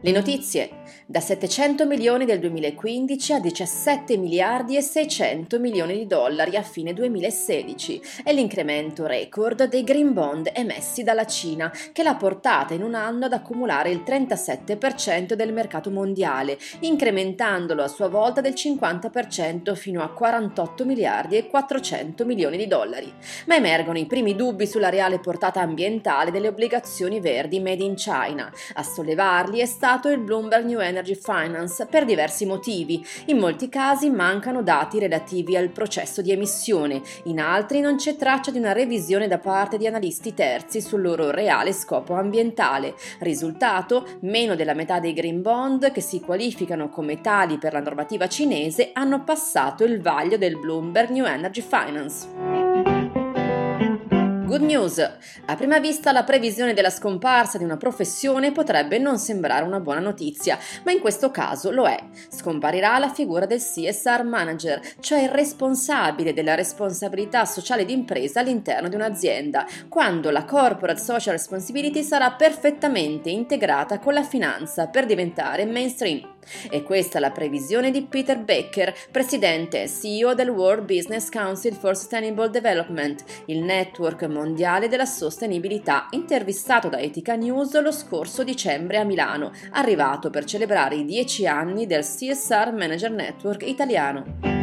Le notizie. Da 700 milioni del 2015 a 17 miliardi e 600 milioni di dollari a fine 2016 è l'incremento record dei green bond emessi dalla Cina che l'ha portata in un anno ad accumulare il 37% del mercato mondiale, incrementandolo a sua volta del 50% fino a 48 miliardi e 400 milioni di dollari. Ma emergono i primi dubbi sulla reale portata ambientale delle obbligazioni verdi made in China. A sollevarli è stato utilizzato il Bloomberg New Energy Finance per diversi motivi. In molti casi mancano dati relativi al processo di emissione, in altri non c'è traccia di una revisione da parte di analisti terzi sul loro reale scopo ambientale. Risultato, meno della metà dei green bond che si qualificano come tali per la normativa cinese hanno passato il vaglio del Bloomberg New Energy Finance. Good news! A prima vista la previsione della scomparsa di una professione potrebbe non sembrare una buona notizia, ma in questo caso lo è. Scomparirà la figura del CSR manager, cioè il responsabile della responsabilità sociale d'impresa all'interno di un'azienda, quando la corporate social responsibility sarà perfettamente integrata con la finanza per diventare mainstream. E questa è la previsione di Peter Becker, presidente e CEO del World Business Council for Sustainable Development, il network mondiale della sostenibilità, intervistato da Etica News lo scorso dicembre a Milano, arrivato per celebrare i dieci anni del CSR Manager Network italiano.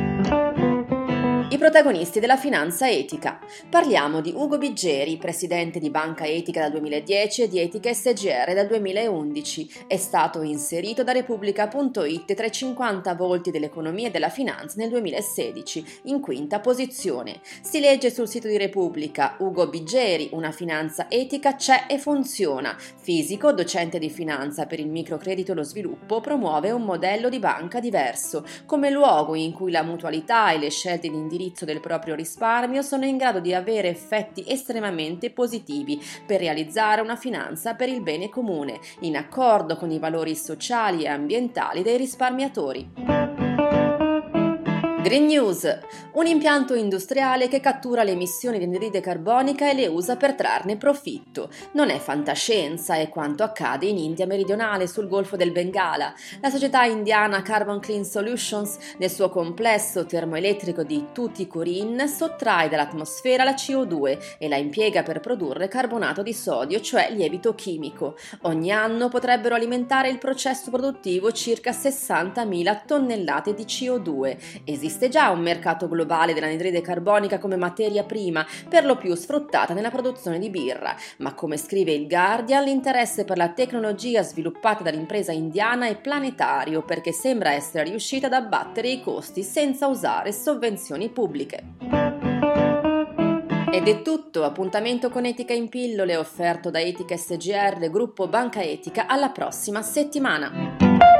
I protagonisti della finanza etica. Parliamo di Ugo Biggeri, presidente di Banca Etica dal 2010 e di Etica SGR dal 2011. È stato inserito da Repubblica.it tra i 50 volti dell'economia e della finanza nel 2016, in quinta posizione. Si legge sul sito di Repubblica Ugo Biggeri, una finanza etica c'è e funziona. Fisico, docente di finanza per il microcredito e lo sviluppo, promuove un modello di banca diverso, come luogo in cui la mutualità e le scelte di indirizzo indirizzo del proprio risparmio sono in grado di avere effetti estremamente positivi per realizzare una finanza per il bene comune, in accordo con i valori sociali e ambientali dei risparmiatori. Green News, un impianto industriale che cattura le emissioni di anidride carbonica e le usa per trarne profitto. Non è fantascienza, è quanto accade in India meridionale sul Golfo del Bengala. La società indiana Carbon Clean Solutions, nel suo complesso termoelettrico di Tuticorin, sottrae dall'atmosfera la CO2 e la impiega per produrre carbonato di sodio, cioè lievito chimico. Ogni anno potrebbero alimentare il processo produttivo circa 60.000 tonnellate di CO2. Esiste esiste già un mercato globale dell'anidride carbonica come materia prima, per lo più sfruttata nella produzione di birra, ma come scrive il Guardian, l'interesse per la tecnologia sviluppata dall'impresa indiana è planetario perché sembra essere riuscita ad abbattere i costi senza usare sovvenzioni pubbliche. Ed è tutto, appuntamento con Etica in pillole offerto da Etica SGR, gruppo Banca Etica, alla prossima settimana.